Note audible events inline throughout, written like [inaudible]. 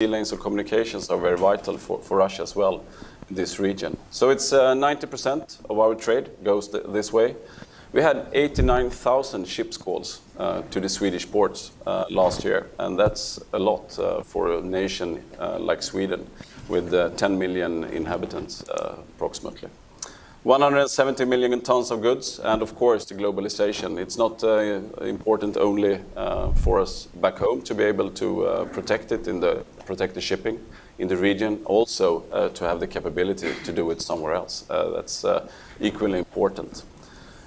sea lanes of communications are very vital for, for Russia as well in this region. So it's 90% of our trade goes th this way. We had 89,000 ships calls uh, to the Swedish ports uh, last year, and that's a lot uh, for a nation like Sweden with 10 million inhabitants approximately. 170 million tons of goods, and of course the globalization. It's not uh, important only uh, for us back home to be able to uh, protect it in the protect the shipping in the region, also to have the capability to do it somewhere else. that's equally important.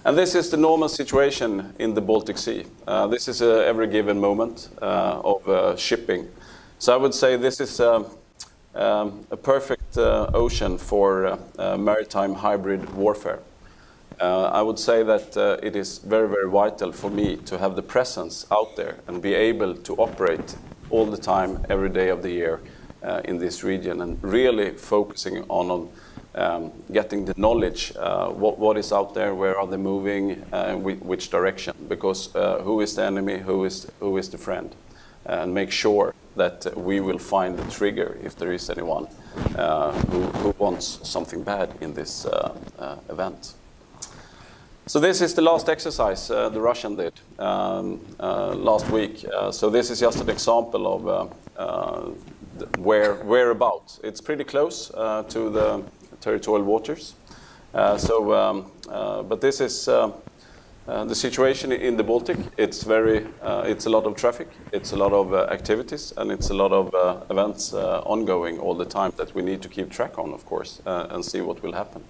And this is the normal situation in the Baltic Sea. Uh, this is a every given moment uh, of uh, shipping. So I would say this is um, um a perfect uh, ocean for uh, uh, maritime hybrid warfare. I would say that it is very, very vital for me to have the presence out there and be able to operate all the time, every day of the year in this region and really focusing on, on um, getting the knowledge, uh, what, what is out there, where are they moving, uh, which direction, because uh, who is the enemy, who is, who is the friend, and make sure that we will find the trigger if there is anyone uh, who, who, wants something bad in this uh, uh, event. So this is the last exercise uh, the Russian did um, uh, last week. Uh, so this is just an example of where whereabouts. It's pretty close to the territorial waters. Uh, so, um, uh, but this is uh, the situation in the Baltic. It's very, it's a lot of traffic, it's a lot of activities, and it's a lot of events ongoing all the time that we need to keep track on, of course, and see what will happen.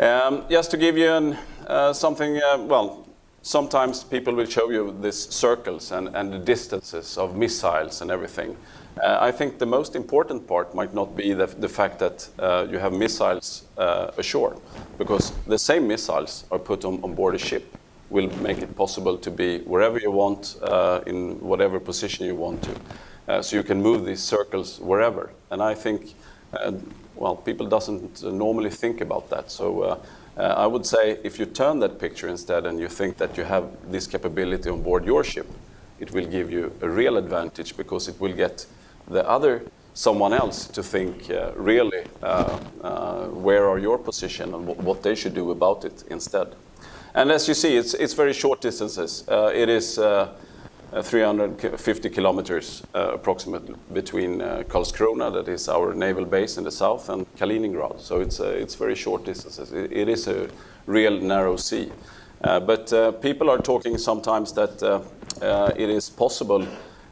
Um, just to give you an, uh, something, uh, well, sometimes people will show you these circles and, and the distances of missiles and everything. Uh, I think the most important part might not be the, the fact that uh, you have missiles uh, ashore, because the same missiles are put on, on, board a ship will make it possible to be wherever you want, uh, in whatever position you want to. Uh, so you can move these circles wherever. And I think, uh, well, people doesn't normally think about that. So I would say if you turn that picture instead and you think that you have this capability on board your ship, it will give you a real advantage because it will get the other someone else to think uh, really uh, uh, where are your position and what they should do about it instead. And as you see, it's, it's very short distances. Uh, it is uh, Uh, 350 kilometers uh, approximately between uh, Karlskrona, that is our naval base in the south, and Kaliningrad. So it's, uh, it's very short distances. it, it is a real narrow sea. but people are talking sometimes that it is possible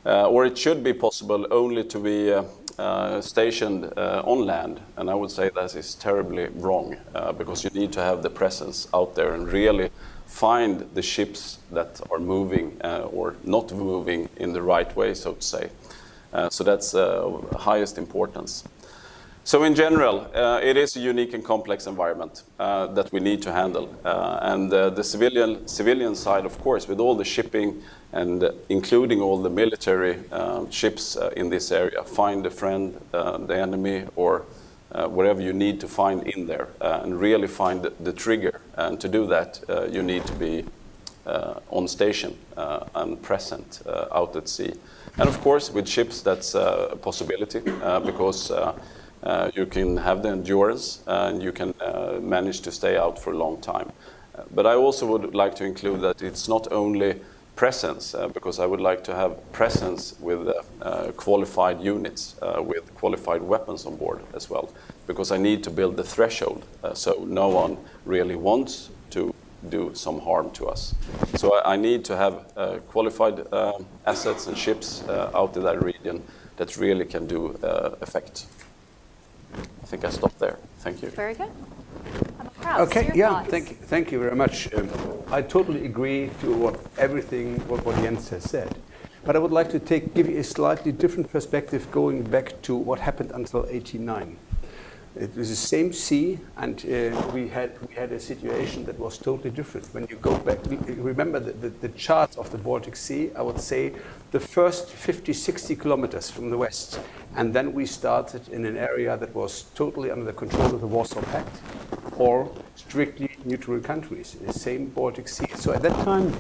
uh, or it should be possible only to be uh, uh, stationed on land. And I would say that is terribly wrong because you need to have the presence out there and really find the ships that are moving or not moving in the right way, so to say. so that's of highest importance. So in general, uh, it is a unique and complex environment uh, that we need to handle. Uh, and the civilian, civilian side, of course, with all the shipping and uh, including all the military um, ships uh, in this area. Find a friend, uh, the enemy, or Uh, whatever you need to find in there, uh, and really find the, the, trigger. And to do that, uh, you need to be on station and present out at sea. And of course, with ships, that's a possibility because uh, you can have the endurance and you can uh, manage to stay out for a long time. Uh, but I also would like to include that it's not only presence, uh, because I would like to have presence with uh, uh, qualified units, uh, with qualified weapons on board as well, because I need to build the threshold uh, so no one really wants to do some harm to us. So I, I need to have uh, qualified assets and ships out in that region that really can do effect. I think I stop there. Thank you. Very good. Okay, yeah, thoughts? thank you, thank you very much. Um, I totally agree to what everything what, what Jens has said. But I would like to take, give you a slightly different perspective going back to what happened until 89. It was the same sea, and uh, we, had, we had a situation that was totally different. When you go back, remember the, the, the charts of the Baltic Sea, I would say the first 50, 60 kilometers from the west. And then we started in an area that was totally under the control of the Warsaw Pact or strictly neutral countries in the same Baltic Sea. So at that time,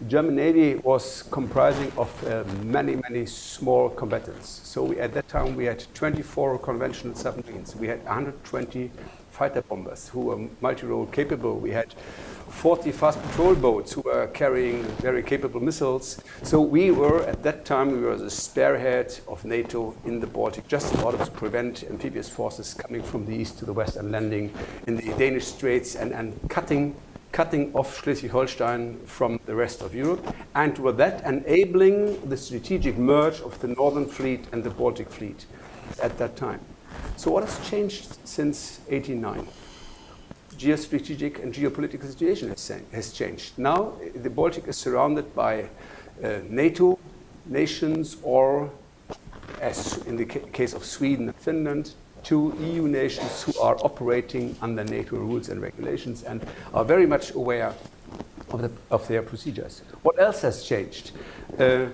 the German Navy was comprising of uh, many, many small combatants. So we, at that time, we had 24 conventional submarines. We had 120 fighter bombers who were multi-role capable. We had 40 fast patrol boats who were carrying very capable missiles. So we were, at that time, we were the spearhead of NATO in the Baltic, just in order to prevent amphibious forces coming from the east to the west and landing in the Danish Straits and, and cutting cutting off Schleswig-Holstein from the rest of Europe, and with that enabling the strategic merge of the Northern Fleet and the Baltic Fleet at that time. So what has changed since 89? Geostrategic and geopolitical situation has, changed. Now, the Baltic is surrounded by uh, NATO nations or, as in the ca case of Sweden and Finland, two EU nations who are operating under NATO rules and regulations and are very much aware of, the, of their procedures. What else has changed? Uh,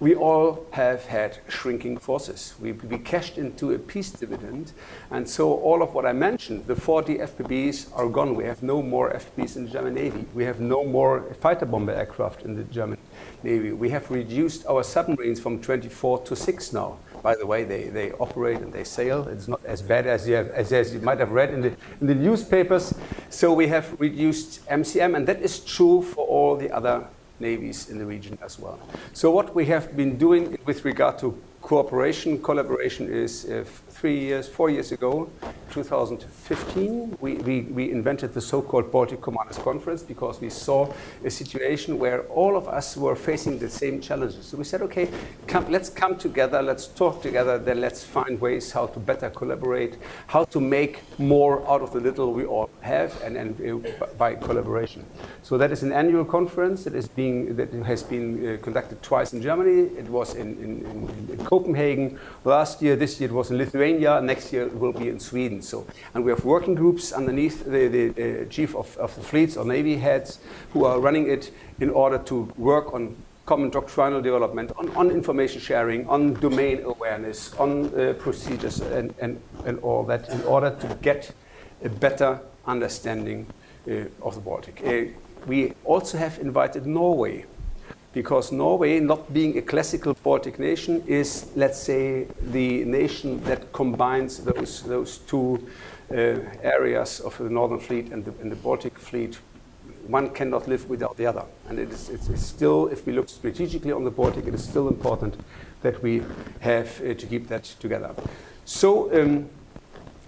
we all have had shrinking forces. We, we cashed into a peace dividend, and so all of what I mentioned, the 40 FPBs are gone. We have no more FPBs in the German Navy. We have no more fighter bomber aircraft in the German Navy. We have reduced our submarines from 24 to 6 now. By the way, they, they operate and they sail. It's not as bad as you, have, as, as you might have read in the, in the newspapers. So we have reduced MCM, and that is true for all the other navies in the region as well. So what we have been doing with regard to cooperation, collaboration is uh, three years, four years ago, 2015, we, we, we invented the so-called Baltic Commanders Conference because we saw a situation where all of us were facing the same challenges. So we said, okay, come, let's come together, let's talk together, then let's find ways how to better collaborate, how to make more out of the little we all have, and, and uh, by collaboration. So that is an annual conference that is being that has been uh, conducted twice in Germany. It was in, in, in, in Copenhagen last year. This year it was in Lithuania. Next year it will be in Sweden. So, and we have working groups underneath the, the chief of, of the fleets or navy heads who are running it in order to work on common doctrinal development, on, on information sharing, on domain awareness, on uh, procedures, and, and, and all that in order to get a better understanding uh, of the Baltic. Uh, we also have invited Norway because Norway, not being a classical Baltic nation, is, let's say, the nation that combines those, those two uh, areas of the Northern Fleet and the, and the, Baltic Fleet. One cannot live without the other. And it is, it's, it's, still, if we look strategically on the Baltic, it is still important that we have uh, to keep that together. So, um,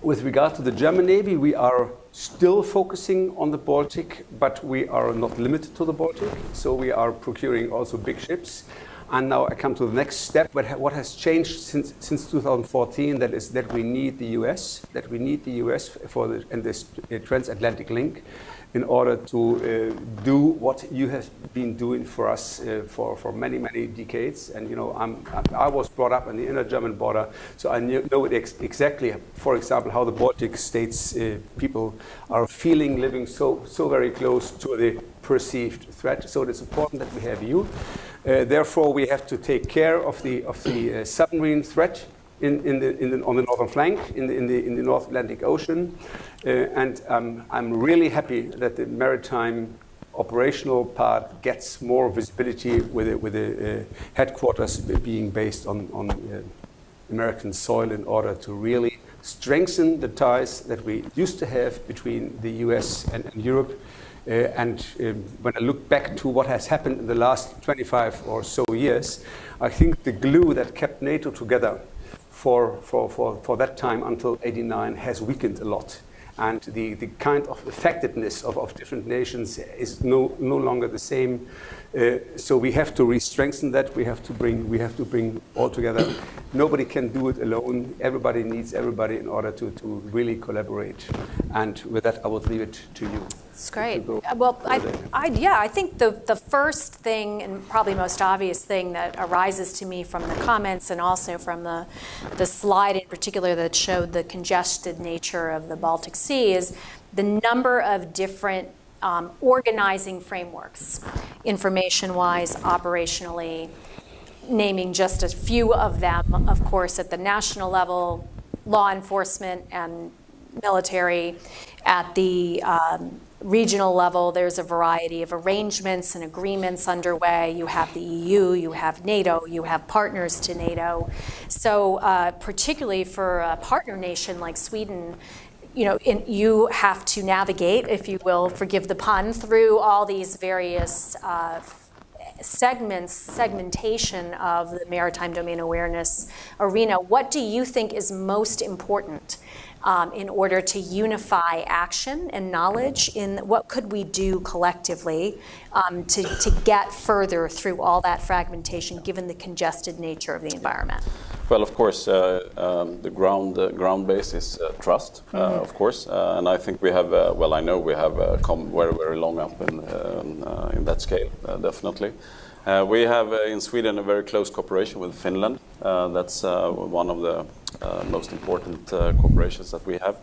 with regard to the German Navy, we are still focusing on the Baltic, but we are not limited to the Baltic. So we are procuring also big ships. And now I come to the next step. But what has changed since, since 2014? That is that we need the US, that we need the US for the, this transatlantic link in order to uh, do what you have been doing for us uh, for, for many, many decades. And, you know, I'm, I was brought up on the inner German border, so I know it ex exactly, for example, how the Baltic states uh, people are feeling living so, so very close to the perceived threat. So it's important that we have you. Uh, therefore, we have to take care of the, of the uh, submarine threat in, in the, in the, on the northern flank in the, in the, in the North Atlantic Ocean. Uh, and um, I'm really happy that the maritime operational part gets more visibility with the, with the uh, headquarters being based on, on uh, American soil in order to really strengthen the ties that we used to have between the US and, and Europe. Uh, and um, when I look back to what has happened in the last 25 or so years, I think the glue that kept NATO together for, for, for, for that time until 89 has weakened a lot. And the, the kind of effectiveness of, of different nations is no, no longer the same. Uh, so we have to re-strengthen that. We have to bring we have to bring all together. Nobody can do it alone. Everybody needs everybody in order to, to really collaborate. And with that, I will leave it to you. It's great. Well, I, I, yeah, I think the, the first thing and probably most obvious thing that arises to me from the comments and also from the, the slide in particular that showed the congested nature of the Baltic Sea is the number of different um, organizing frameworks, information-wise, operationally, naming just a few of them, of course, at the national level, law enforcement and military, at the um, regional level, there's a variety of arrangements and agreements underway. You have the EU, you have NATO, you have partners to NATO. So, uh, particularly for a partner nation like Sweden, you know, in, you have to navigate, if you will, forgive the pun, through all these various uh, segments, segmentation of the maritime domain awareness arena. What do you think is most important um, in order to unify action and knowledge in what could we do collectively um, to, to get further through all that fragmentation given the congested nature of the environment? Well, of course, uh, um, the ground uh, ground base is uh, trust, uh, mm-hmm. of course, uh, and I think we have. Uh, well, I know we have come very very long up in um, in that scale, definitely. We have in Sweden a very close cooperation with Finland. that's one of the most important corporations that we have.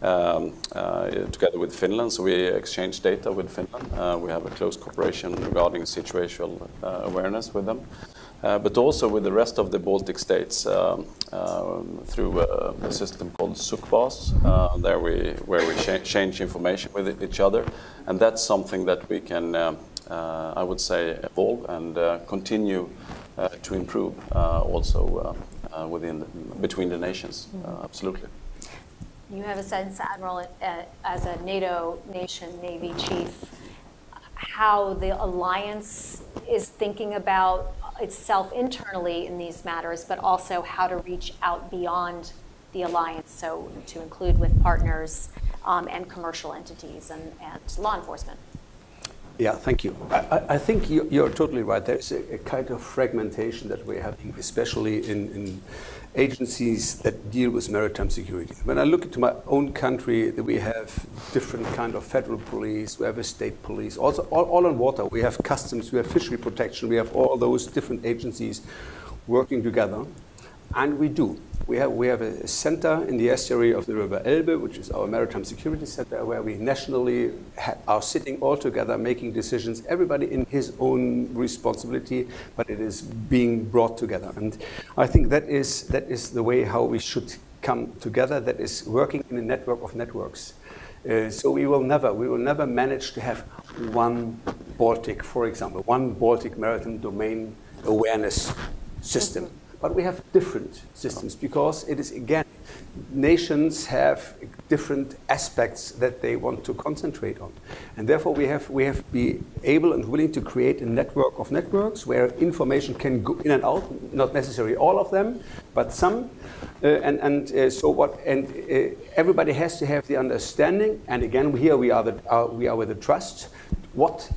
Um, uh, together with Finland. So we exchange data with Finland. Uh, we have a close cooperation regarding situational uh, awareness with them. Uh, but also with the rest of the Baltic states um, through a, system called SUCBAS, uh, there we, where we change information with each other. And that's something that we can, uh, Uh, I would say, evolve and uh, continue uh, to improve also within the, between the nations. Mm-hmm. absolutely. You have a sense, Admiral, as a NATO nation Navy chief, how the alliance is thinking about itself internally in these matters, but also how to reach out beyond the alliance, so to include with partners um, and commercial entities and, and, law enforcement. Yeah, thank you. I, I think you, are totally right. There's a, a, kind of fragmentation that we're having, especially in, in agencies that deal with maritime security. When I look into my own country, we have different kind of federal police, we have a state police, also all, all on water. We have customs, we have fishery protection, we have all those different agencies working together. And we do. We have, we have a center in the estuary of the River Elbe, which is our maritime security center, where we nationally are sitting all together making decisions, everybody in his own responsibility, but it is being brought together. And I think that is, that is the way how we should come together, that is working in a network of networks. Uh, so we will never, we will never manage to have one Baltic, for example, one Baltic maritime domain awareness system. But we have different systems because it is, again, nations have different aspects that they want to concentrate on. And therefore, we have, we have to be able and willing to create a network of networks where information can go in and out, not necessarily all of them, but some. Uh, and and uh, so what, and uh, everybody has to have the understanding, and again, here we are, the, uh, we are with the trust, what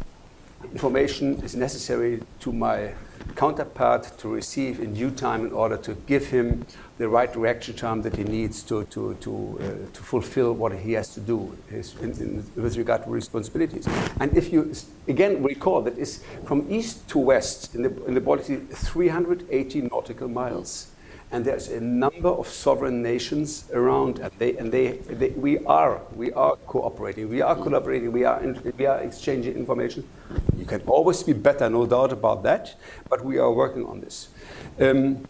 information is necessary to my counterpart to receive in due time in order to give him the right reaction time that he needs to, to, to, uh, to fulfill what he has to do his, in, in, with regard to responsibilities. And if you again recall that is from east to west in the, in the Baltic Sea, 380 nautical miles and there's a number of sovereign nations around, and they and they, they we are we are cooperating, we are collaborating, we are in, we are exchanging information. You can always be better, no doubt about that, but we are working on this. Um,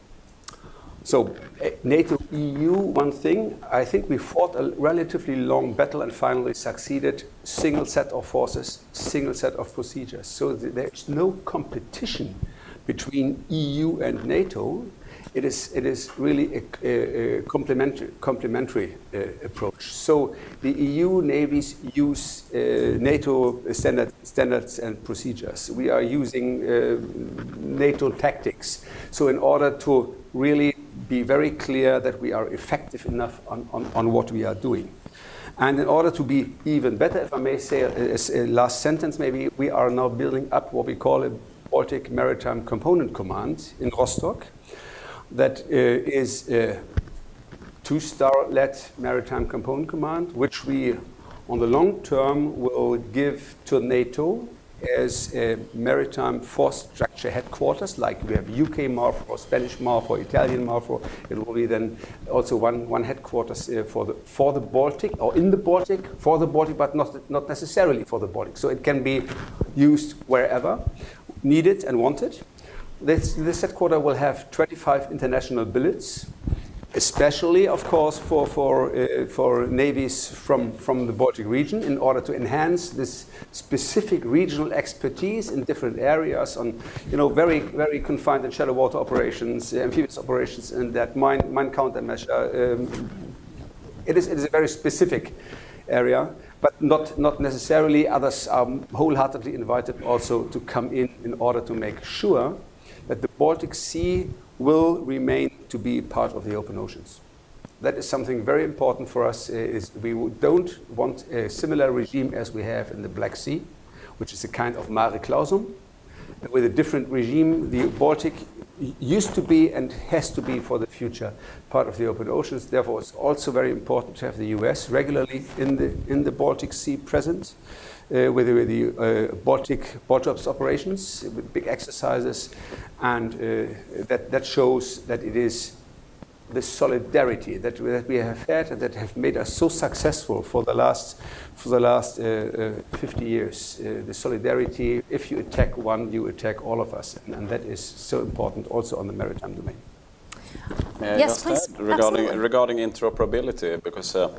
so eh, NATO EU, one thing, I think we fought a relatively long battle and finally succeeded. Single set of forces, single set of procedures. So th there's no competition between EU and NATO it is, it is really a, a, a complementary, complementary uh, approach. So the EU navies use uh, NATO standard, standards and procedures. We are using uh, NATO tactics. So in order to really be very clear that we are effective enough on, on, on what we are doing. And in order to be even better, if I may say a, a, last sentence, maybe we are now building up what we call a Baltic Maritime Component Command in Rostock that uh, is a two-star-led maritime component command, which we, on the long term, will give to NATO as a maritime force structure headquarters, like we have UK MARFOR, Spanish MARFOR, Italian MARFOR. It will be then also one, one headquarters uh, for, the, for the Baltic, or in the Baltic, for the Baltic, but not, not necessarily for the Baltic. So it can be used wherever needed and wanted. This, headquarters will have 25 international billets, especially, of course, for, for, uh, for navies from, from the Baltic region in order to enhance this specific regional expertise in different areas on, you know, very, very confined and shallow water operations, amphibious operations, and that mine, mine countermeasure. Um, it, is, it is a very specific area, but not, not necessarily. Others are wholeheartedly invited also to come in in order to make sure that the Baltic Sea will remain to be part of the open oceans. That is something very important for us. Uh, is we don't want a similar regime as we have in the Black Sea, which is a kind of mare clausum. With a different regime, the Baltic used to be and has to be for the future part of the open oceans. Therefore, it's also very important to have the US regularly in the, in the Baltic Sea present uh, with, with, the uh, Baltic BALTOPS operations, with big exercises, and uh, that, that shows that it is the solidarity that, that we have had and that have made us so successful for the last, for the last uh, uh, 50 years. Uh, the solidarity, if you attack one, you attack all of us. And, and that is so important also on the maritime domain. May yes, please. regarding regarding interoperability, because uh,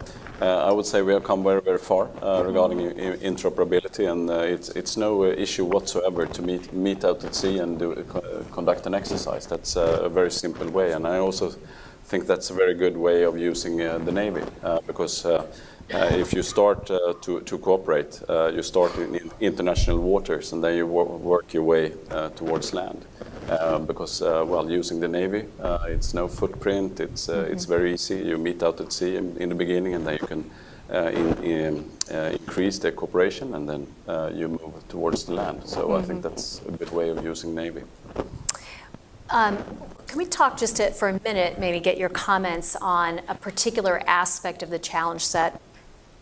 uh, I would say we have come very very far uh, regarding interoperability, and uh, it's it's no uh, issue whatsoever to meet meet out at sea and do, uh, conduct an exercise. That's a very simple way, and I also think that's a very good way of using the navy because. if you start to, to cooperate, you start in, in, international waters and then you work your way towards land. Um, because uh, well, using the navy, uh, it's no footprint. It's it's very easy. You meet out at sea in, in the beginning, and then you can in, in, increase the cooperation, and then you move towards the land. So mm -hmm. I think mm-hmm. that's a good way of using navy. Um, can we talk just to, for a minute, maybe get your comments on a particular aspect of the challenge set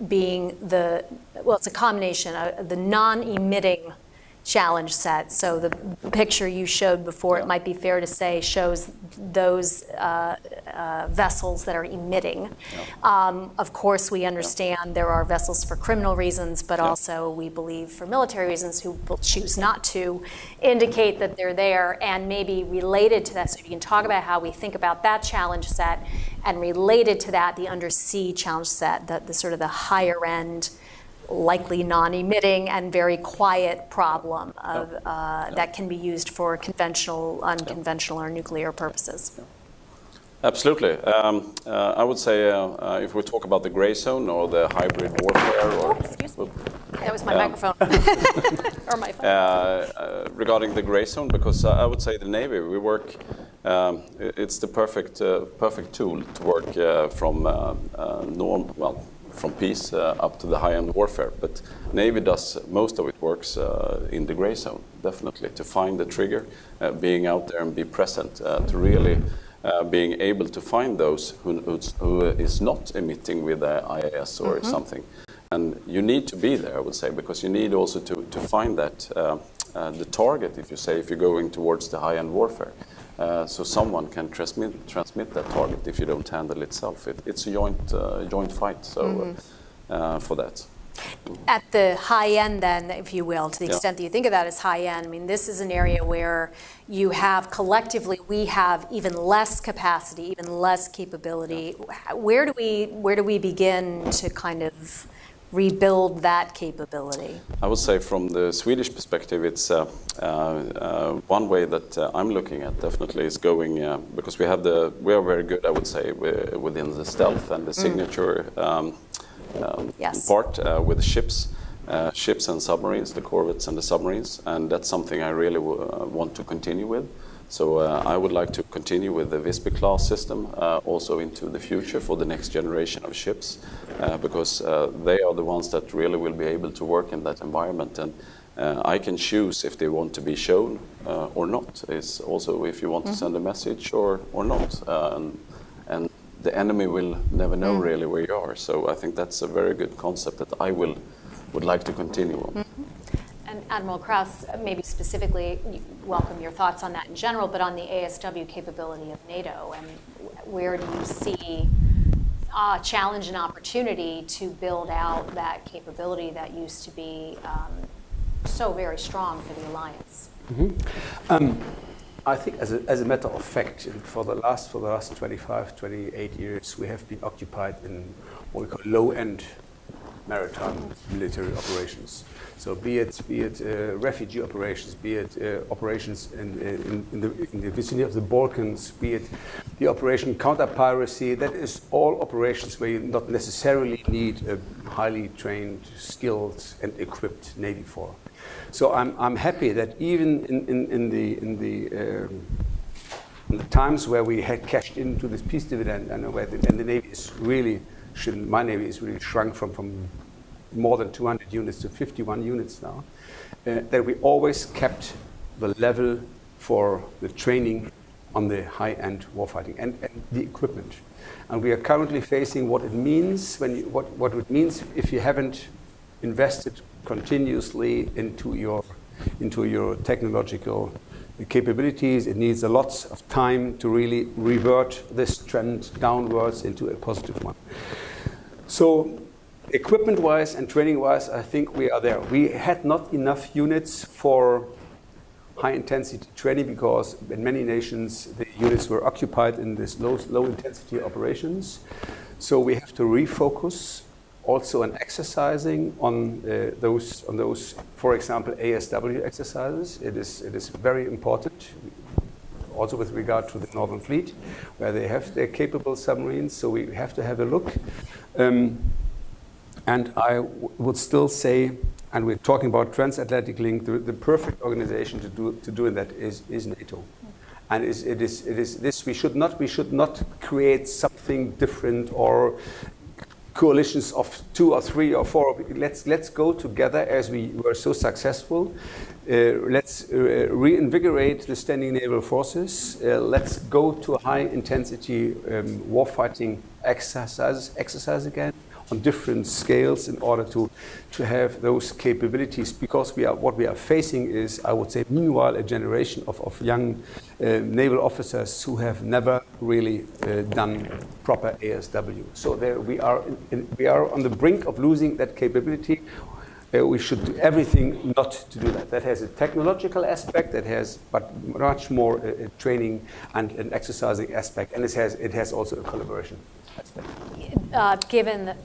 being the, well, it's a combination, of the non-emitting challenge set. So the picture you showed before, yeah. it might be fair to say, shows those uh, uh, vessels that are emitting. Yeah. Um, of course, we understand yeah. there are vessels for criminal reasons, but also we believe for military reasons who will choose not to indicate that they're there. And maybe related to that, so if you can talk about how we think about that challenge set, and related to that, the undersea challenge set, the, the sort of the higher end likely non-emitting and very quiet problem of, uh, that can be used for conventional, unconventional, or nuclear purposes. Absolutely. Um, uh, I would say uh, uh, if we talk about the gray zone or the hybrid warfare, or oh, excuse me, that was my um, microphone [laughs] or my phone. Uh, uh, regarding the gray zone, because I would say the Navy, we work. Um, it's the perfect perfect tool to work from norm well from peace uh, up to the high-end warfare. But Navy does most of it works uh, in the gray zone, definitely, to find the trigger, uh, being out there and be present, to really being able to find those who, who is not emitting with the AIS or mm -hmm. something. And you need to be there, I would say, because you need also to, to find that, uh, uh, the target, if you say, if you're going towards the high-end warfare. Uh, so someone can transmit transmit that target if you don't handle itself. It, it's a joint uh, joint fight. So mm -hmm. for that. At the high end, then, if you will, to the yeah. extent that you think of that as high end, I mean, this is an area where you have collectively, we have even less capacity, even less capability. Yeah. Where do we where do we begin to kind of rebuild that capability? I would say from the Swedish perspective, it's uh, uh, uh, one way that uh, I'm looking at definitely is going uh, because we have the we are very good, I would say, within the stealth and the mm. signature um, um, yes. part uh, with the ships. ships and submarines, the corvettes and the submarines, and that's something I really want to continue with. So uh, I would like to continue with the Visby class system uh, also into the future for the next generation of ships uh, because uh, they are the ones that really will be able to work in that environment and uh, I can choose if they want to be shown uh, or not. It's also if you want mm -hmm. to mm-hmm. send a message or, or not. And, and, the enemy will never know mm. really where you are. So I think that's a very good concept that I will would like to continue on. Mm -hmm. And Admiral Krause, maybe specifically, welcome your thoughts on that in general, but on the ASW capability of NATO, and where do you see a challenge and opportunity to build out that capability that used to be um, so very strong for the alliance? Mm -hmm. um, I think as a, as a matter of fact, for the last for the last 25, 28 years, we have been occupied in what we call low-end maritime military operations. So be it, be it uh, refugee operations, be it uh, operations in, in, in, the, in, the, vicinity of the Balkans, be it the operation counter-piracy, that is all operations where you not necessarily need a highly trained, skilled, and equipped Navy for. So I'm, I'm happy that even in, the, in the, um, in the times where we had cashed into this peace dividend and where the, and the Navy is really, my Navy is really shrunk from, from more than 200 units to 51 units now, uh, that we always kept the level for the training on the high-end warfighting and, and, the equipment. And we are currently facing what it means when you, what, what it means if you haven't invested continuously into your into your technological capabilities. It needs a lot of time to really revert this trend downwards into a positive one. So equipment-wise and training-wise, I think we are there. We had not enough units for high-intensity training because in many nations the units were occupied in low, low-intensity operations. So we have to refocus also on exercising on uh, those, on those, for example, ASW exercises. It is, it is very important also with regard to the Northern Fleet, where they have their capable submarines, so we have to have a look. Um, and I would still say, and we're talking about transatlantic link, the, the perfect organization to do, to do that is, is NATO. And it is, it is this, we should, not, we should not create something different or coalitions of two or three or four. Let's, let's go together as we were so successful. Uh, let's uh, reinvigorate the standing naval forces. Uh, let's go to high intensity um, warfighting exercise, exercise again on different scales in order to, to have those capabilities because we are, what we are facing is, I would say, meanwhile, a generation of, of young uh, naval officers who have never really uh, done proper ASW. So there we are, in, in, we are on the brink of losing that capability. Uh, we should do everything not to do that. That has a technological aspect, that has but much more uh, training and an exercising aspect, and it has, it has also a collaboration. Uh, given that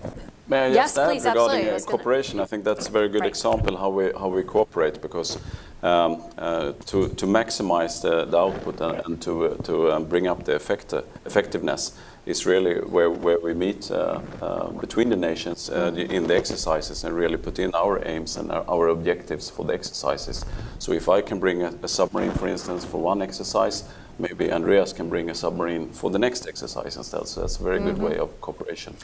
May I yes, just please, regarding uh, cooperation? I think that's a very good right. example how we how we cooperate because um, uh, to to maximize the, the output and, and to uh, to um, bring up the effect, uh, effectiveness is really where where we meet uh, uh, between the nations in the exercises and really put in our aims and our, our, objectives for the exercises. So if I can bring a, a submarine, for instance, for one exercise maybe Andreas can bring a submarine for the next exercise instead. So that's a very mm -hmm. good mm-hmm. way of cooperation.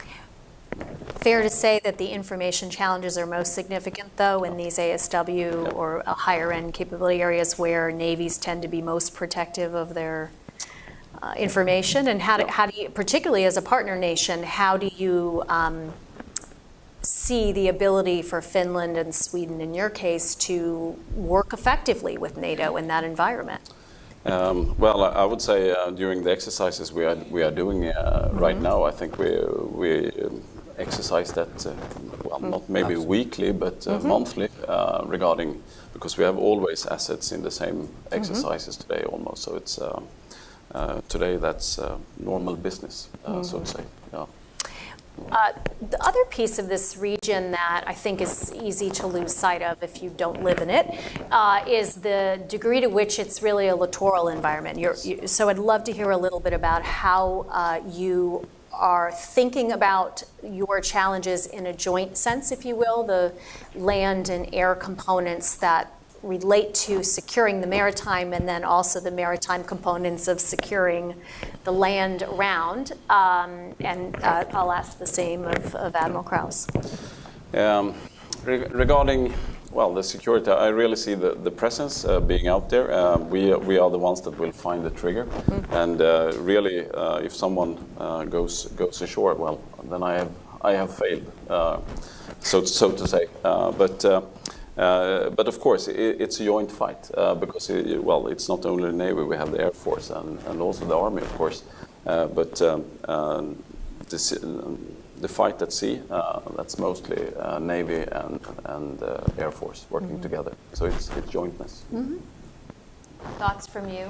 Fair to say that the information challenges are most significant, though, in these ASW yep. or higher end capability areas where navies tend to be most protective of their uh, information. And how do, how do you, particularly as a partner nation, how do you um, see the ability for Finland and Sweden, in your case, to work effectively with NATO in that environment? Um, well, I would say uh, during the exercises we are we are doing uh, mm -hmm. right now, I think we we um, exercise that uh, well mm. not maybe Absolutely. weekly but mm -hmm. monthly uh, regarding because we have always assets in the same mm-hmm. exercises -hmm. today almost. So it's uh, today that's normal business, so to mm-hmm. say. Yeah. Uh, the other piece of this region that I think is easy to lose sight of if you don't live in it uh, is the degree to which it's really a littoral environment. You, so I'd love to hear a little bit about how uh, you are thinking about your challenges in a joint sense, if you will, the land and air components that relate to securing the maritime and then also the maritime components of securing the land around. Um, and uh, I'll ask the same of, of Admiral Krause. Um, re regarding well, the security, I really see the, the presence uh, being out there. Uh, we, we are the ones that will find the trigger. Mm -hmm. And uh, really, uh, if someone uh, goes, goes ashore, well, then I have, I have failed, uh, so, so to say. but uh, but of course, it, it's a joint fight uh, because, it, well, it's not only the Navy, we have the Air Force and, and also the Army, of course. Uh, but um, um this, the fight at sea, uh, that's mostly uh, Navy and, and Air Force working mm -hmm. together. So it's, it's jointness. Mm -hmm. Thoughts from you?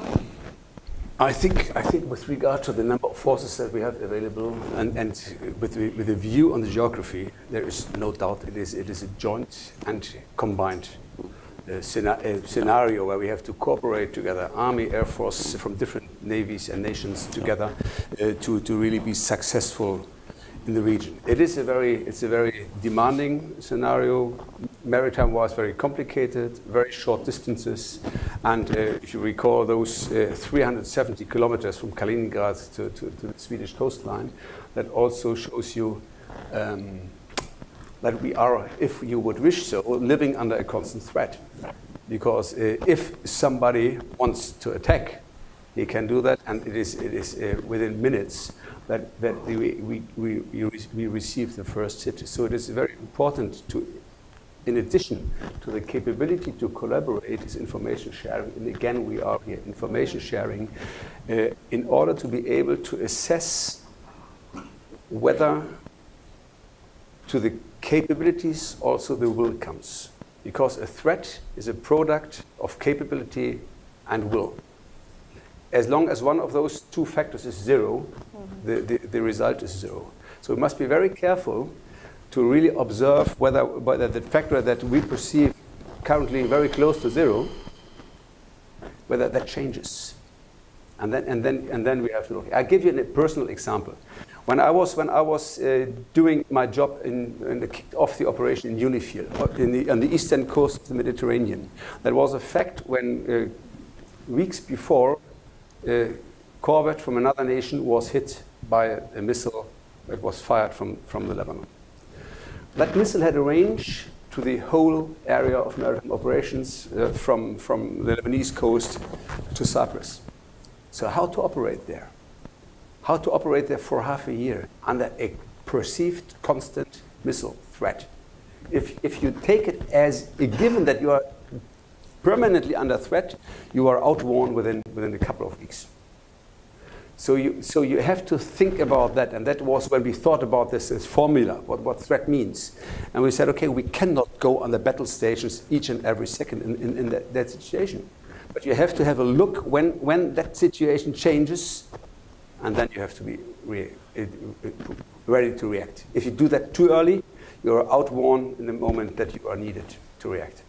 I think, I think with regard to the number of forces that we have available and, and with, with a view on the geography, there is no doubt it is, it is a joint and combined uh, scenario where we have to cooperate together, Army, Air Force from different navies and nations together uh, to, to really be successful in the region. It is a very, it's a very demanding scenario. Maritime was very complicated, very short distances, and uh, if you recall those uh, 370 kilometers from Kaliningrad to, to, to, the Swedish coastline, that also shows you um, that we are, if you would wish so, living under a constant threat. Because uh, if somebody wants to attack, he can do that, and it is, it is uh, within minutes that, that we, we, we, we receive the first hit. So it is very important to, in addition to the capability to collaborate, is information sharing. And again, we are here, information sharing, uh, in order to be able to assess whether to the capabilities also the will comes. Because a threat is a product of capability and will as long as one of those two factors is 0 mm -hmm. the, the, the, result is zero. So we must be very careful to really observe whether, whether the factor that we perceive currently very close to zero, whether that changes. And then, and then, and then we have to look. I'll give you a personal example. When I was, when I was uh, doing my job in, in the kicked off the operation in UNIFIL, in the, on the eastern coast of the Mediterranean, there was a fact when uh, weeks before a corvette from another nation was hit by a, a missile that was fired from, from the Lebanon. That missile had a range to the whole area of maritime operations uh, from, from the Lebanese coast to Cyprus. So how to operate there? How to operate there for half a year under a perceived constant missile threat? If, if you take it as a given that you are permanently under threat, you are outworn within, within a couple of weeks. So you, so you have to think about that, and that was when we thought about this, this formula, what, what threat means. And we said, okay, we cannot go on the battle stations each and every second in, in, in that, that situation. But you have to have a look when, when that situation changes, and then you have to be re ready to react. If you do that too early, you are outworn in the moment that you are needed to react.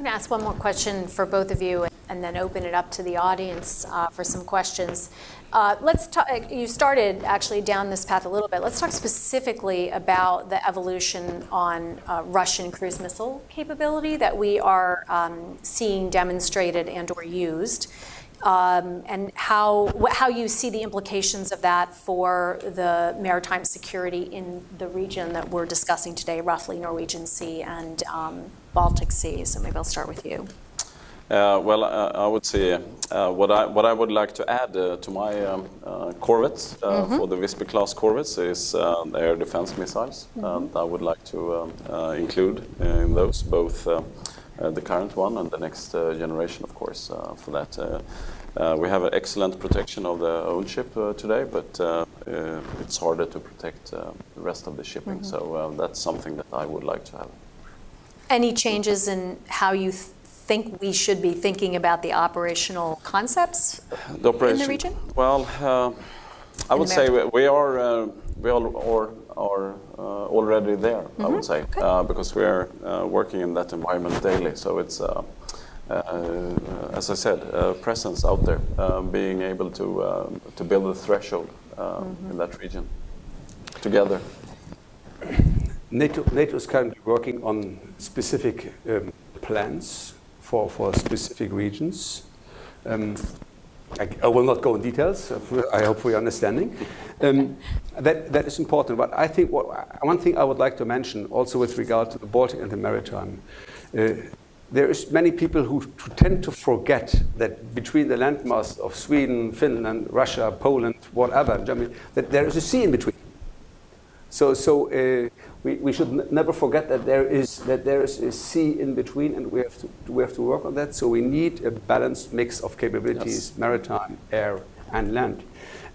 I'm going to ask one more question for both of you and then open it up to the audience uh, for some questions. Uh, let's talk, you started actually down this path a little bit. Let's talk specifically about the evolution on uh, Russian cruise missile capability that we are um, seeing demonstrated and or used. Um, and how, how you see the implications of that for the maritime security in the region that we're discussing today, roughly Norwegian Sea and um, Baltic Sea. So maybe I'll start with you. Uh, well, uh, I would say uh, what I what I would like to add uh, to my um, uh, corvettes mm -hmm. for the Visby class corvettes is uh, air defense missiles, mm -hmm. and I would like to um, include in those both Uh, the current one and the next uh, generation, of course. Uh, for that, we have an excellent protection of the own ship today, but it's harder to protect the rest of the shipping. Mm -hmm. So that's something that I would like to have. Any changes in how you th think we should be thinking about the operational concepts the operation, in the region? Well, uh, I would say we are uh, we all are, are uh, already there. Mm -hmm. I would mm-hmm. say okay. Uh, because we are uh, working in that environment daily. So it's. Uh, as I said, presence out there, being able to to build a threshold mm -hmm. in that region together. NATO, NATO is currently working on specific um, plans for, for specific regions. Um, I, I, will not go in details. [laughs] I hope for your understanding. Um, that, that is important. But I think what, one thing I would like to mention, also with regard to the Baltic and the maritime, uh, there is many people who, tend to forget that between the landmass of Sweden, Finland, Russia, Poland, whatever, Germany, that there is a sea in between. So, so uh, we, we should never forget that there is that there is a sea in between, and we have to we have to work on that. So we need a balanced mix of capabilities: yes. maritime, air, and land.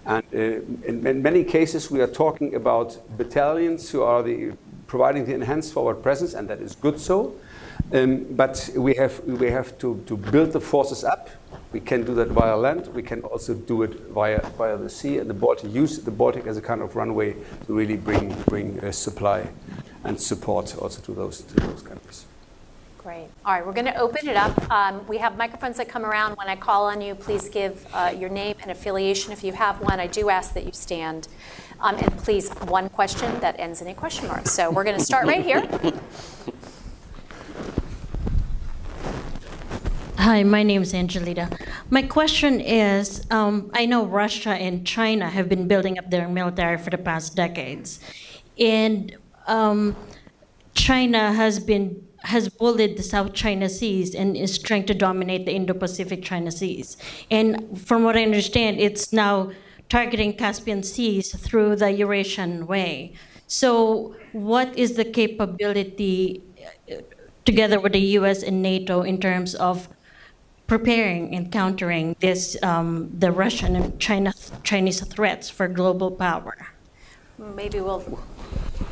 And uh, in, in, many cases, we are talking about battalions who are the, providing the enhanced forward presence, and that is good so. Um, but we have, we have to, to build the forces up. We can do that via land. We can also do it via, via the sea and the Baltic. Use the Baltic as a kind of runway to really bring, bring uh, supply and support also to those, to those countries. Great. All right, we're going to open it up. Um, we have microphones that come around. When I call on you, please give uh, your name and affiliation if you have one. I do ask that you stand. Um, and please, one question that ends in a question mark. So we're going to start right here. [laughs] Hi, my name is Angelita. My question is um, I know Russia and China have been building up their military for the past decades. And um, China has been has bullied the South China Seas and is trying to dominate the Indo-Pacific China Seas. And from what I understand, it's now targeting Caspian Seas through the Eurasian Way. So, what is the capability, uh, together with the U.S. and NATO, in terms of preparing and countering this, um, the Russian and China, Chinese threats for global power? Maybe we'll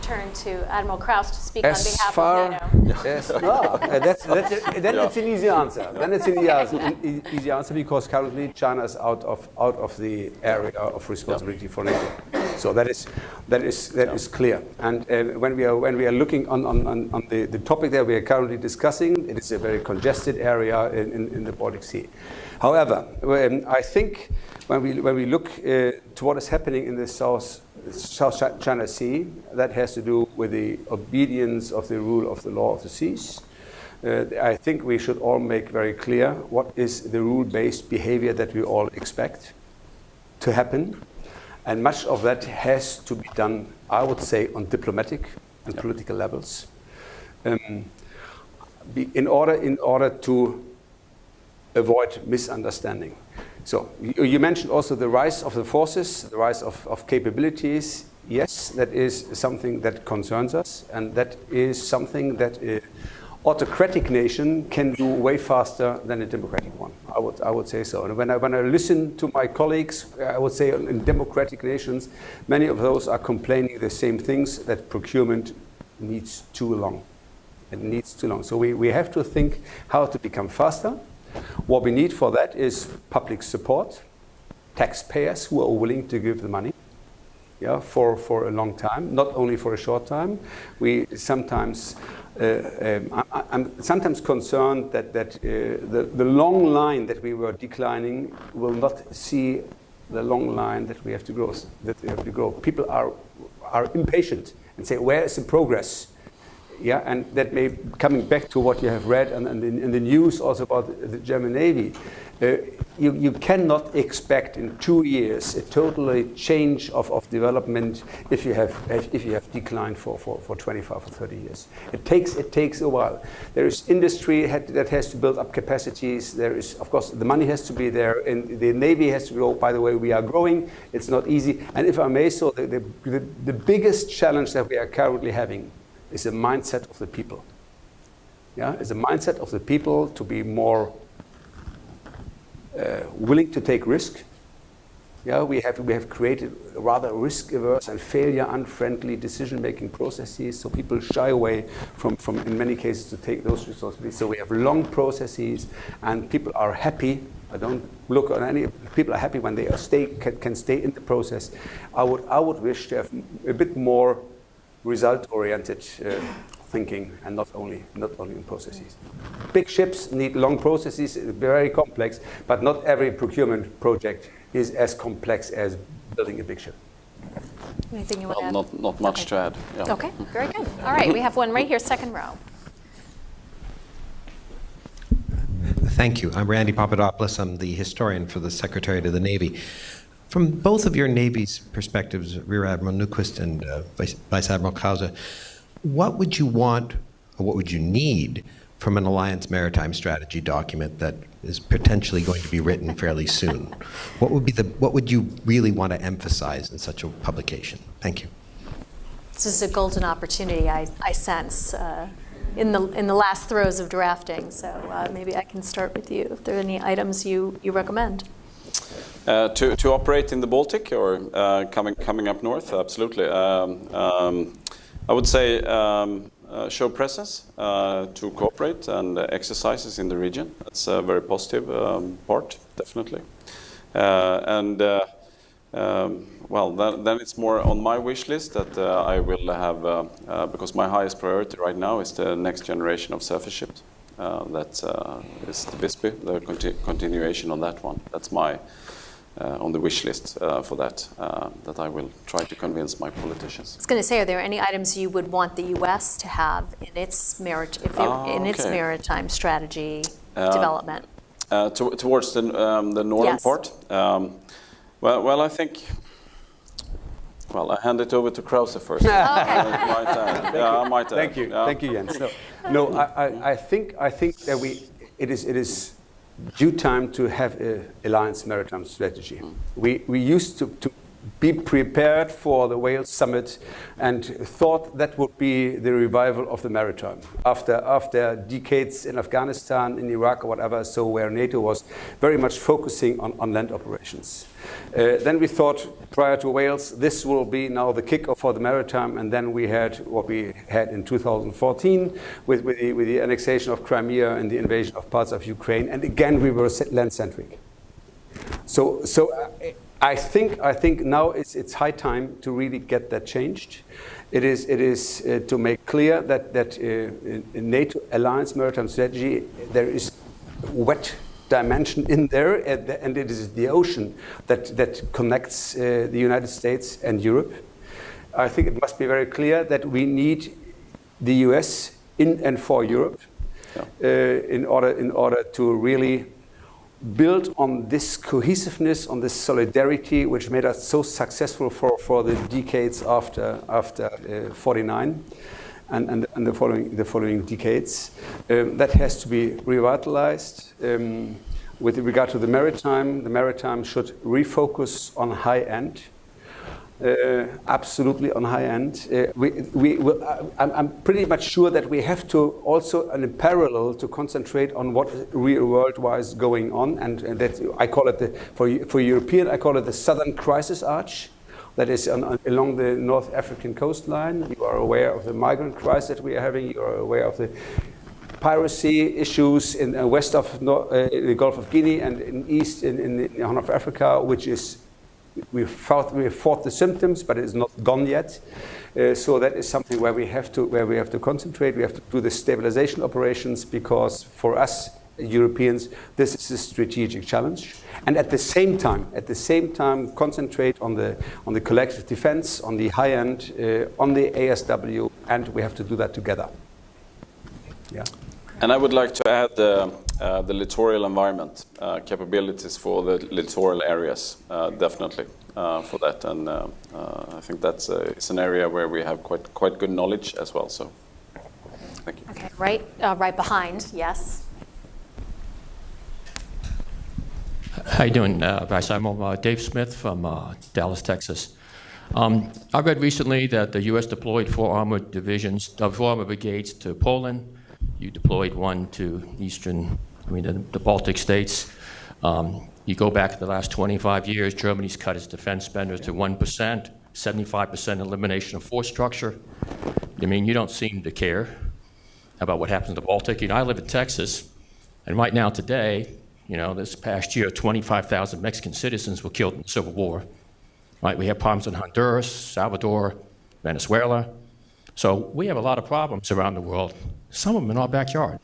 turn to Admiral Krause to speak as on behalf far, of NATO. Yes, no, uh, that's, that's a, then yeah. it's an easy answer. Then it's an easy, easy answer because currently China is out of out of the area of responsibility yeah. for NATO. So that is that is that yeah. is clear. And uh, when we are when we are looking on on, on the, the topic that we are currently discussing, it is a very congested area in, in, in the Baltic Sea. However, um, I think when we when we look uh, to what is happening in the South South China Sea. That has to do with the obedience of the rule of the law of the seas. Uh, I think we should all make very clear what is the rule-based behavior that we all expect to happen. And much of that has to be done, I would say, on diplomatic and political levels. Um, in, order, in order to avoid misunderstanding. So you mentioned also the rise of the forces, the rise of, of capabilities. Yes, that is something that concerns us, and that is something that an autocratic nation can do way faster than a democratic one. I would, I would say so. And when I, when I listen to my colleagues, I would say in democratic nations, many of those are complaining the same things that procurement needs too long. It needs too long. So we, we have to think how to become faster what we need for that is public support, taxpayers who are willing to give the money yeah, for, for a long time, not only for a short time. We sometimes, um, I, am sometimes concerned that, that uh, the, the long line that we were declining will not see the long line that we have to grow. That we have to grow. People are, are impatient and say, where is the progress? yeah, and that may coming back to what you have read and, and in, in, the news also about the German Navy. Uh, you, you cannot expect in two years a totally change of, of development if you have if you have declined for, for, for 25 or 30 years. It takes it takes a while. There is industry that has to build up capacities. There is of course the money has to be there, and the navy has to grow. By the way, we are growing. It's not easy. And if I may, so the, the, the, the biggest challenge that we are currently having is a mindset of the people. Yeah, it's a mindset of the people to be more willing to take risk. Yeah, we have, we have created rather risk-averse and failure-unfriendly decision-making processes, so people shy away from, from, in many cases, to take those responsibilities. So we have long processes, and people are happy. I don't look on any. People are happy when they stay, can, can stay in the process. I would, I would wish to have a bit more result-oriented uh, thinking and not only, not only in processes. Big ships need long processes, very complex, but not every procurement project is as complex as building a big ship. Anything you want well, to add? Not, not much okay. to add. Yeah. Okay, very good. [laughs] All right, we have one right here, second row. Thank you. I'm Randy Papadopoulos. I'm the historian for the Secretariat of the Navy. From both of your Navy's perspectives, Rear Admiral Nykvist and uh, Vice, Vice Admiral Krause, what would you want or what would you need from an Alliance Maritime Strategy document that is potentially going to be written fairly soon? What would be the what would you really want to emphasize in such a publication? Thank you. This is a golden opportunity, I, I sense, uh, in the in the last throes of drafting. So uh, maybe I can start with you. If there are any items you you recommend. Uh, to, to operate in the Baltic or uh, coming coming up north, absolutely. Um, um, I would say um, uh, show presence uh, to cooperate and exercises in the region. That's a very positive um, part, definitely. and um, well, then, then, it's more on my wish list that uh, I will have, uh, uh, because my highest priority right now is the next generation of surface ships. that is the Visby, the conti continuation on that one. That's my uh, on the wish list uh, for that, uh, that I will try to convince my politicians. I was going to say, are there any items you would want the U.S. to have in its, merit, it, ah, in okay. its maritime strategy development? To, towards the, um, the northern yes. part? Um, well, well, I think well, I hand it over to Krause first. [laughs] okay. [laughs] yeah, I might Thank you. Thank you, Jens. No, no I, I, I, think, I think that we, it is, it is due time to have an alliance maritime strategy. Mm. We, we used to, to be prepared for the Wales summit and thought that would be the revival of the maritime after, after decades in Afghanistan, in Iraq, or whatever, so where NATO was very much focusing on, on land operations. Uh, then we thought, prior to Wales, this will be now the kickoff for the maritime, and then we had what we had in 2014 with, with, the, with the annexation of Crimea and the invasion of parts of Ukraine, and again we were land-centric. So, so uh, I think, I think now it's, it's high time to really get that changed. It is, it is uh, to make clear that, that uh, in NATO alliance maritime strategy, there is wet dimension in there, and it is the ocean that, that connects uh, the United States and Europe. I think it must be very clear that we need the US in and for Europe yeah. uh, in, order, in order to really build on this cohesiveness, on this solidarity, which made us so successful for, for the decades after, after uh, 49 and, and, and, the, following, the following decades. Um, that has to be revitalized. Um, with regard to the maritime, the maritime should refocus on high end uh, absolutely on high end. Uh, we, we, we, I'm, I'm, pretty much sure that we have to also, in parallel, to concentrate on what real world-wise going on, and, and, that I call it the, for for European, I call it the Southern Crisis Arch. That is on, on, along the North African coastline. You are aware of the migrant crisis that we are having. You are aware of the piracy issues in uh, west of uh, the Gulf of Guinea and in east in, in the Horn of Africa, which is we fought, we fought the symptoms, but it is not gone yet. Uh, so that is something where we have to where we have to concentrate. We have to do the stabilization operations because for us Europeans, this is a strategic challenge. And at the same time, at the same time, concentrate on the on the collective defense, on the high end, uh, on the ASW, and we have to do that together. Yeah. And I would like to add. Uh, uh, the littoral environment, uh, capabilities for the littoral areas, uh, definitely uh, for that. And uh, I think that's it's an area where we have quite quite good knowledge as well. So, thank you. Okay, right, right behind, yes. How you doing, Vice Admiral? Dave Smith from Dallas, Texas. Um, I read recently that the U.S. deployed four armored divisions, four armored brigades to Poland you deployed one to eastern, I mean, the, the Baltic states. Um, you go back the last 25 years, Germany's cut its defense spenders to 1%, 75% elimination of force structure. I mean, you don't seem to care about what happens in the Baltic. You know, I live in Texas, and right now, today, you know, this past year, 25,000 Mexican citizens were killed in the Civil War. Right? We have problems in Honduras, Salvador, Venezuela. So we have a lot of problems around the world some of them in our backyard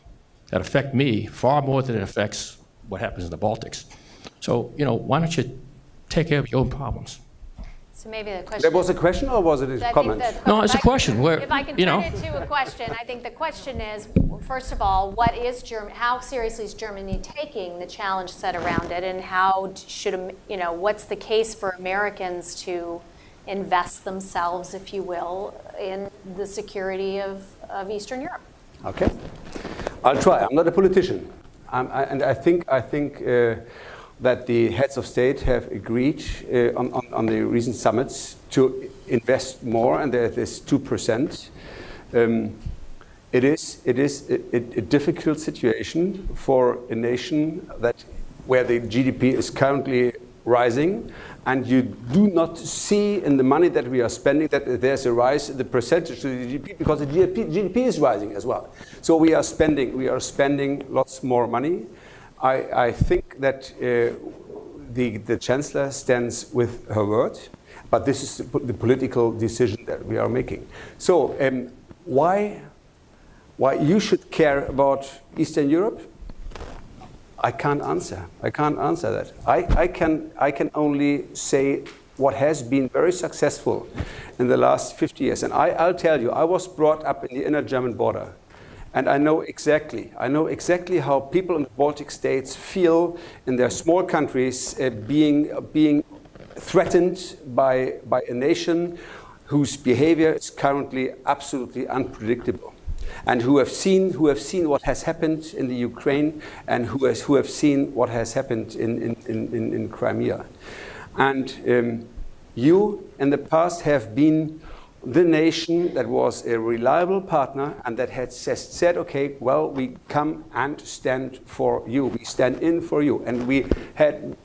that affect me far more than it affects what happens in the Baltics. So, you know, why don't you take care of your own problems? So maybe the question. That was a question, or was it a comment? No, it's a question. Where, if I can you turn know. it to a question, I think the question is, first of all, what is Germany? How seriously is Germany taking the challenge set around it, and how should you know? What's the case for Americans to invest themselves, if you will, in the security of, of Eastern Europe? Okay, I'll try. I'm not a politician, I, and I think I think uh, that the heads of state have agreed uh, on, on, on, the recent summits to invest more, and there is two percent. Um, it is it is a, a, difficult situation for a nation that where the GDP is currently rising, and you do not see in the money that we are spending that there's a rise in the percentage to the GDP because the GDP, GDP is rising as well. So we are spending, we are spending lots more money. I, I think that uh, the, the chancellor stands with her word, but this is the political decision that we are making. So um, why, why you should care about Eastern Europe? I can't answer. I can't answer that. I, I, can, I can only say what has been very successful in the last 50 years. And I, I'll tell you, I was brought up in the inner German border. And I know exactly, I know exactly how people in the Baltic states feel in their small countries uh, being, being threatened by, by a nation whose behavior is currently absolutely unpredictable and who have seen, who have seen what has happened in the Ukraine and who, has, who have seen what has happened in, in, in, in Crimea. And um, you, in the past, have been the nation that was a reliable partner and that had said, okay, well, we come and stand for you. We stand in for you. And we had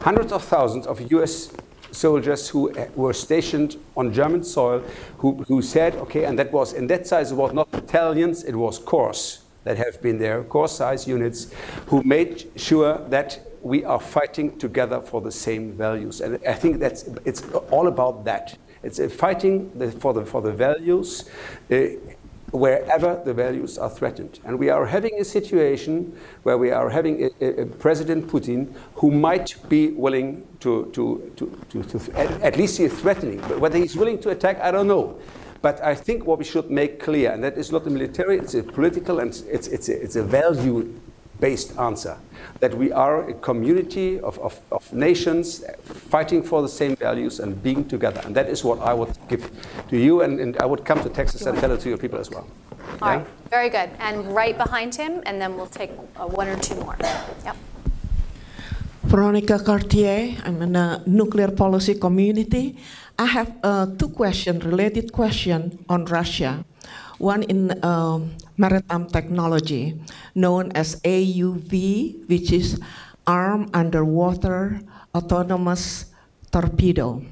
hundreds of thousands of US soldiers who uh, were stationed on German soil who, who said, okay, and that was, in that size, it was not battalions, it was corps that have been there, corps size units, who made sure that we are fighting together for the same values. And I think that's, it's all about that. It's fighting the, for, the, for the values. Uh, wherever the values are threatened. And we are having a situation where we are having a, a President Putin who might be willing to, to, to, to, to at, at, least he's threatening. But whether he's willing to attack, I don't know. But I think what we should make clear, and that is not a military, it's a political and it's, it's, a, it's a value based answer that we are a community of, of, of, nations fighting for the same values and being together. And that is what I would give to you, and, and I would come to Texas and tell it to your people as well. All yeah? right, very good. And right behind him, and then we'll take uh, one or two more. Yep. Veronica Cartier, I'm in a nuclear policy community. I have uh, two questions, related question on Russia. One in um, maritime technology known as AUV, which is Armed Underwater Autonomous Torpedo.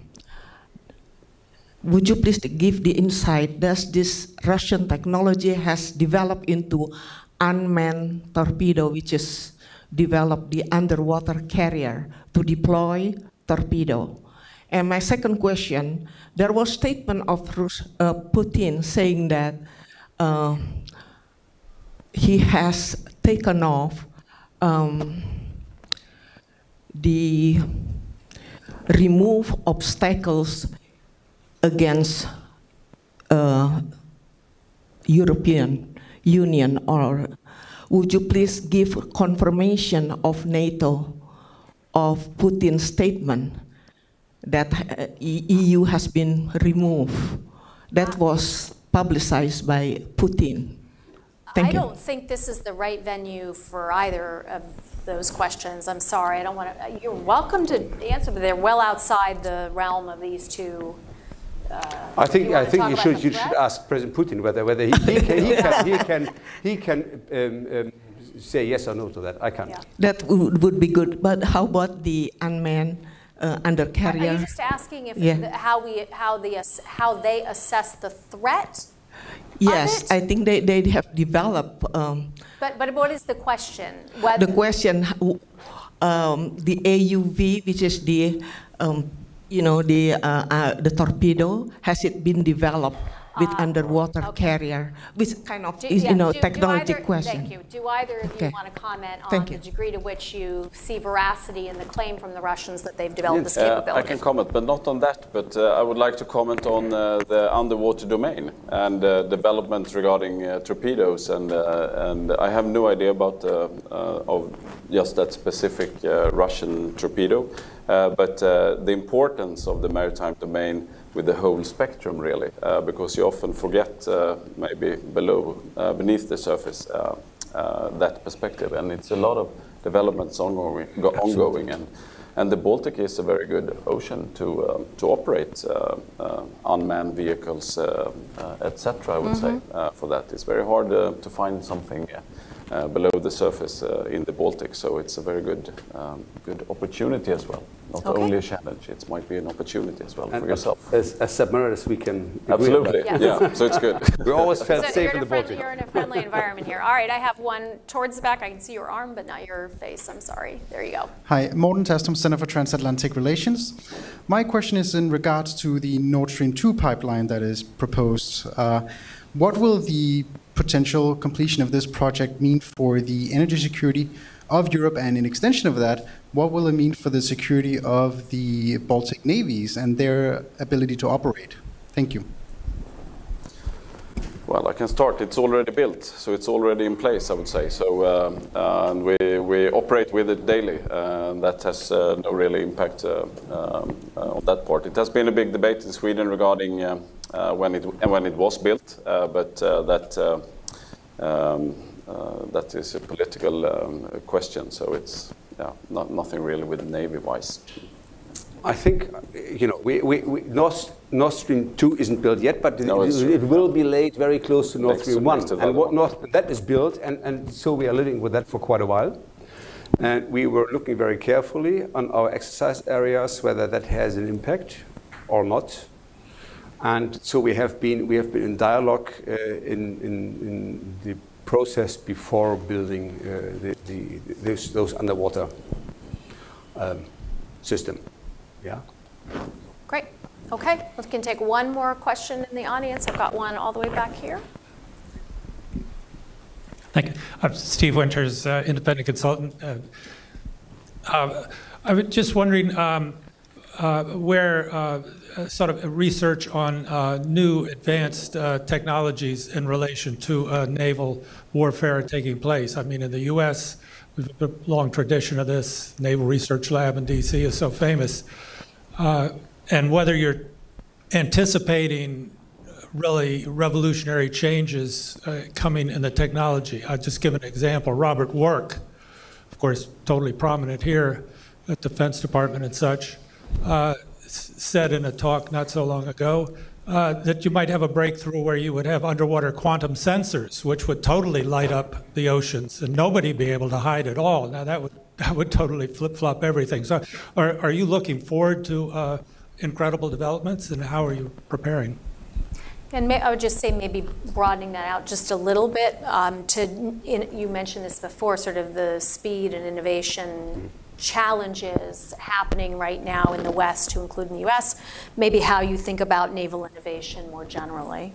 Would you please give the insight? Does this Russian technology has developed into unmanned torpedo, which is developed the underwater carrier to deploy torpedo? And my second question, there was statement of uh, Putin saying that uh, he has taken off um, the remove obstacles against uh, European Union or would you please give confirmation of NATO of Putin's statement that uh, EU has been removed that was publicized by Putin? Thank I you. don't think this is the right venue for either of those questions. I'm sorry. I don't want to. You're welcome to answer, but they're well outside the realm of these two. Uh, I think I think you should you should ask President Putin whether whether he, he can he [laughs] can he can, he can um, um, say yes or no to that. I can't. Yeah. That would, would be good. But how about the unmanned uh, undercarrier? Are you just asking if yeah. the, how we how the how they assess the threat Yes, I think they, they have developed. Um, but, but what is the question? Whether the question, um, the AUV, which is the, um, you know, the, uh, uh, the torpedo, has it been developed with uh, underwater okay. carrier, which kind of do, is, yeah, you know, do, technology do either, question. Thank you. Do either of okay. you want to comment on the degree to which you see veracity in the claim from the Russians that they've developed yes. this capability? Uh, I can comment, but not on that. But uh, I would like to comment on uh, the underwater domain and uh, development regarding uh, torpedoes. And, and I have no idea about of just that specific Russian torpedo. but the importance of the maritime domain with the whole spectrum really, uh, because you often forget uh, maybe below, uh, beneath the surface, uh, uh, that perspective. And it's a lot of developments ongoing, ongoing and, and the Baltic is a very good ocean to, um, to operate uh, unmanned vehicles, etc. I would mm -hmm. say, for that. It's very hard to find something uh, below the surface uh, in the Baltic. So it's a very good, um, good opportunity as well. Not okay. only a challenge, it might be an opportunity as well and for yourself. As, as submariners, we can absolutely, yes. yeah. So it's good. [laughs] we always felt so safe in the Baltic. You're in a friendly environment here. All right, I have one towards the back. I can see your arm, but not your face. I'm sorry. There you go. Hi, Morten Tastum, Center for Transatlantic Relations. My question is in regards to the Nord Stream 2 pipeline that is proposed. Uh, what will the potential completion of this project mean for the energy security of Europe and in extension of that, what will it mean for the security of the Baltic navies and their ability to operate? Thank you. Well, I can start. It's already built, so it's already in place, I would say. So, uh, uh, and we, we operate with it daily. Uh, that has uh, no really impact uh, um, uh, on that part. It has been a big debate in Sweden regarding when it when it was built, but that um, that is a political um, question. So it's yeah, not, nothing really with Navy-wise. I think, you know, we, we, we Nord Stream 2 isn't built yet, but no, it, it, will be laid very close to Nord Stream 1. And what North, that is built, and, and so we are living with that for quite a while. And we were looking very carefully on our exercise areas, whether that has an impact or not. And so we have been, we have been in dialogue uh, in, in, in, the process before building uh, the, the, those, those underwater um, system. Yeah. Great. Okay, we can take one more question in the audience. I've got one all the way back here. Thank you. I'm Steve Winters, uh, independent consultant. Uh, uh, I was just wondering um, uh, where uh, sort of research on uh, new advanced technologies in relation to naval warfare are taking place. I mean, in the U.S., we've a long tradition of this. Naval Research Lab in D.C. is so famous uh, and whether you're anticipating really revolutionary changes uh, coming in the technology. I'll just give an example. Robert Work, of course, totally prominent here at the Defense Department and such, uh, said in a talk not so long ago uh, that you might have a breakthrough where you would have underwater quantum sensors, which would totally light up the oceans and nobody be able to hide at all. Now that would [laughs] that would totally flip flop everything. So, are, are you looking forward to uh, incredible developments, and how are you preparing? And may, I would just say maybe broadening that out just a little bit. Um, to in, you mentioned this before, sort of the speed and innovation challenges happening right now in the West, to include in the U.S. Maybe how you think about naval innovation more generally.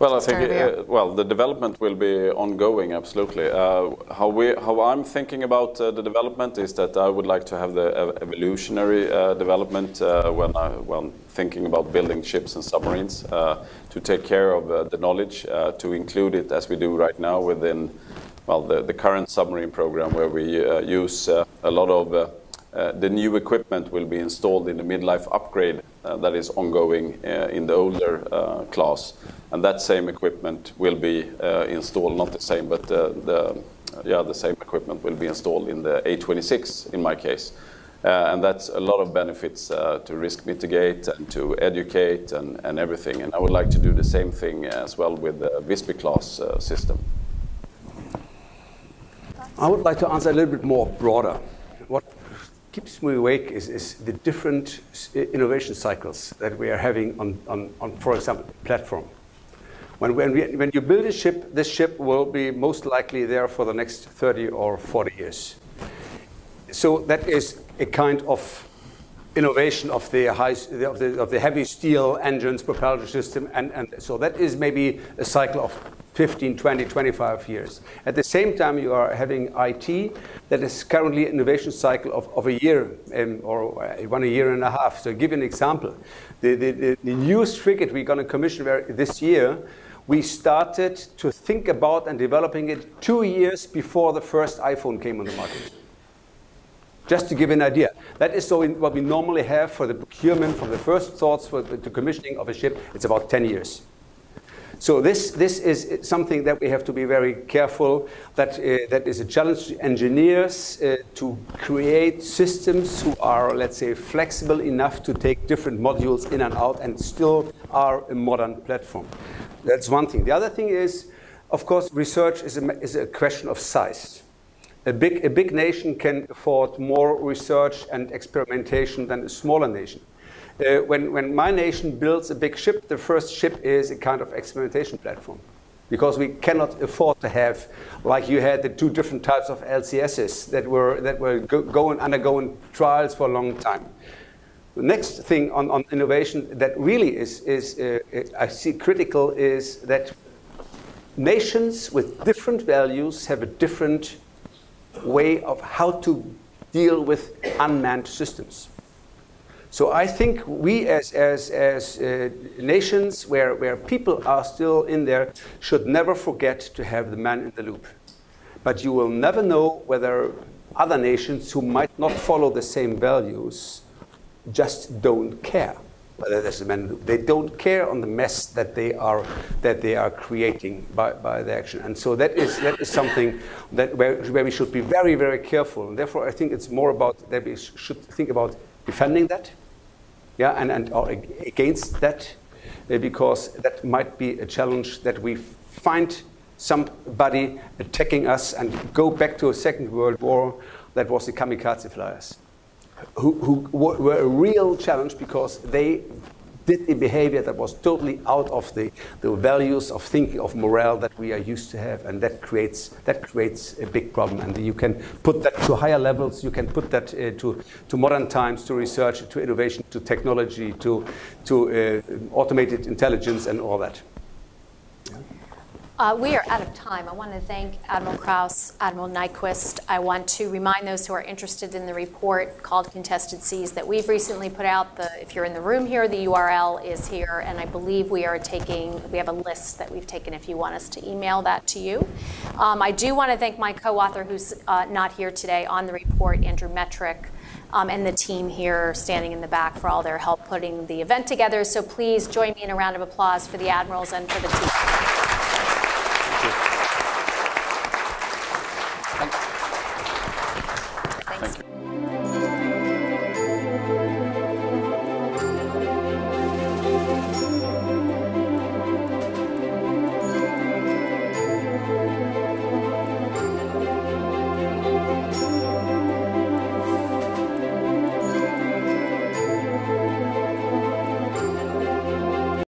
Well, I think uh, well the development will be ongoing. Absolutely. Uh, how we how I'm thinking about uh, the development is that I would like to have the evolutionary uh, development uh, when I when thinking about building ships and submarines uh, to take care of the knowledge to include it as we do right now within well the, the current submarine program where we use a lot of the new equipment will be installed in the midlife upgrade that is ongoing in the older class and that same equipment will be uh, installed, not the same, but uh, the, yeah, the same equipment will be installed in the A26 in my case. Uh, and that's a lot of benefits uh, to risk mitigate and to educate and, everything. And I would like to do the same thing as well with the Visby class uh, system. I would like to answer a little bit more broader. Keeps me awake is, is the different innovation cycles that we are having on, on, on for example, platform. When, when, we, when you build a ship, this ship will be most likely there for the next 30 or 40 years. So that is a kind of innovation of the, high, of the, of the heavy steel engines, propulsion system, and, and so that is maybe a cycle of 15, 20, 25 years. At the same time, you are having IT that is currently innovation cycle of, of a year um, or one a year and a half. So, give you an example, the, the, the, the newest frigate we're going to commission this year we started to think about and developing it two years before the first iPhone came on the market. Just to give an idea. That is so what we normally have for the procurement from the first thoughts for the commissioning of a ship, it's about 10 years. So this, this is something that we have to be very careful, that, uh, that is a challenge to engineers uh, to create systems who are, let's say, flexible enough to take different modules in and out and still are a modern platform. That's one thing. The other thing is of course, research is a, is a question of size. A big, a big nation can afford more research and experimentation than a smaller nation. Uh, when, when my nation builds a big ship, the first ship is a kind of experimentation platform. Because we cannot afford to have, like you had the two different types of LCSs that were, that were go, going, undergoing trials for a long time. The next thing on, on innovation that really is, is uh, I see critical is that nations with different values have a different way of how to deal with unmanned systems. So I think we as, as, as uh, nations where, where people are still in there should never forget to have the man in the loop. But you will never know whether other nations who might not follow the same values just don't care whether there's a man in the loop. They don't care on the mess that they are, that they are creating by, by the action. And so that is, that is something that where, where we should be very, very careful. And therefore, I think it's more about that we should think about defending that yeah, and, and or against that, uh, because that might be a challenge that we find somebody attacking us and go back to a Second World War that was the kamikaze flyers, who, who were a real challenge because they did a behavior that was totally out of the, the values of thinking of morale that we are used to have and that creates that creates a big problem. And you can put that to higher levels. You can put that uh, to, to modern times to research to innovation to technology to, to uh, automated intelligence and all that uh, we are out of time. I want to thank Admiral Krause, Admiral Nykvist. I want to remind those who are interested in the report called Contested Seas that we've recently put out. The, if you're in the room here, the URL is here, and I believe we are taking, we have a list that we've taken if you want us to email that to you. Um, I do want to thank my co-author who's uh, not here today on the report, Andrew Metrick. Um, and the team here standing in the back for all their help putting the event together. So please join me in a round of applause for the admirals and for the team.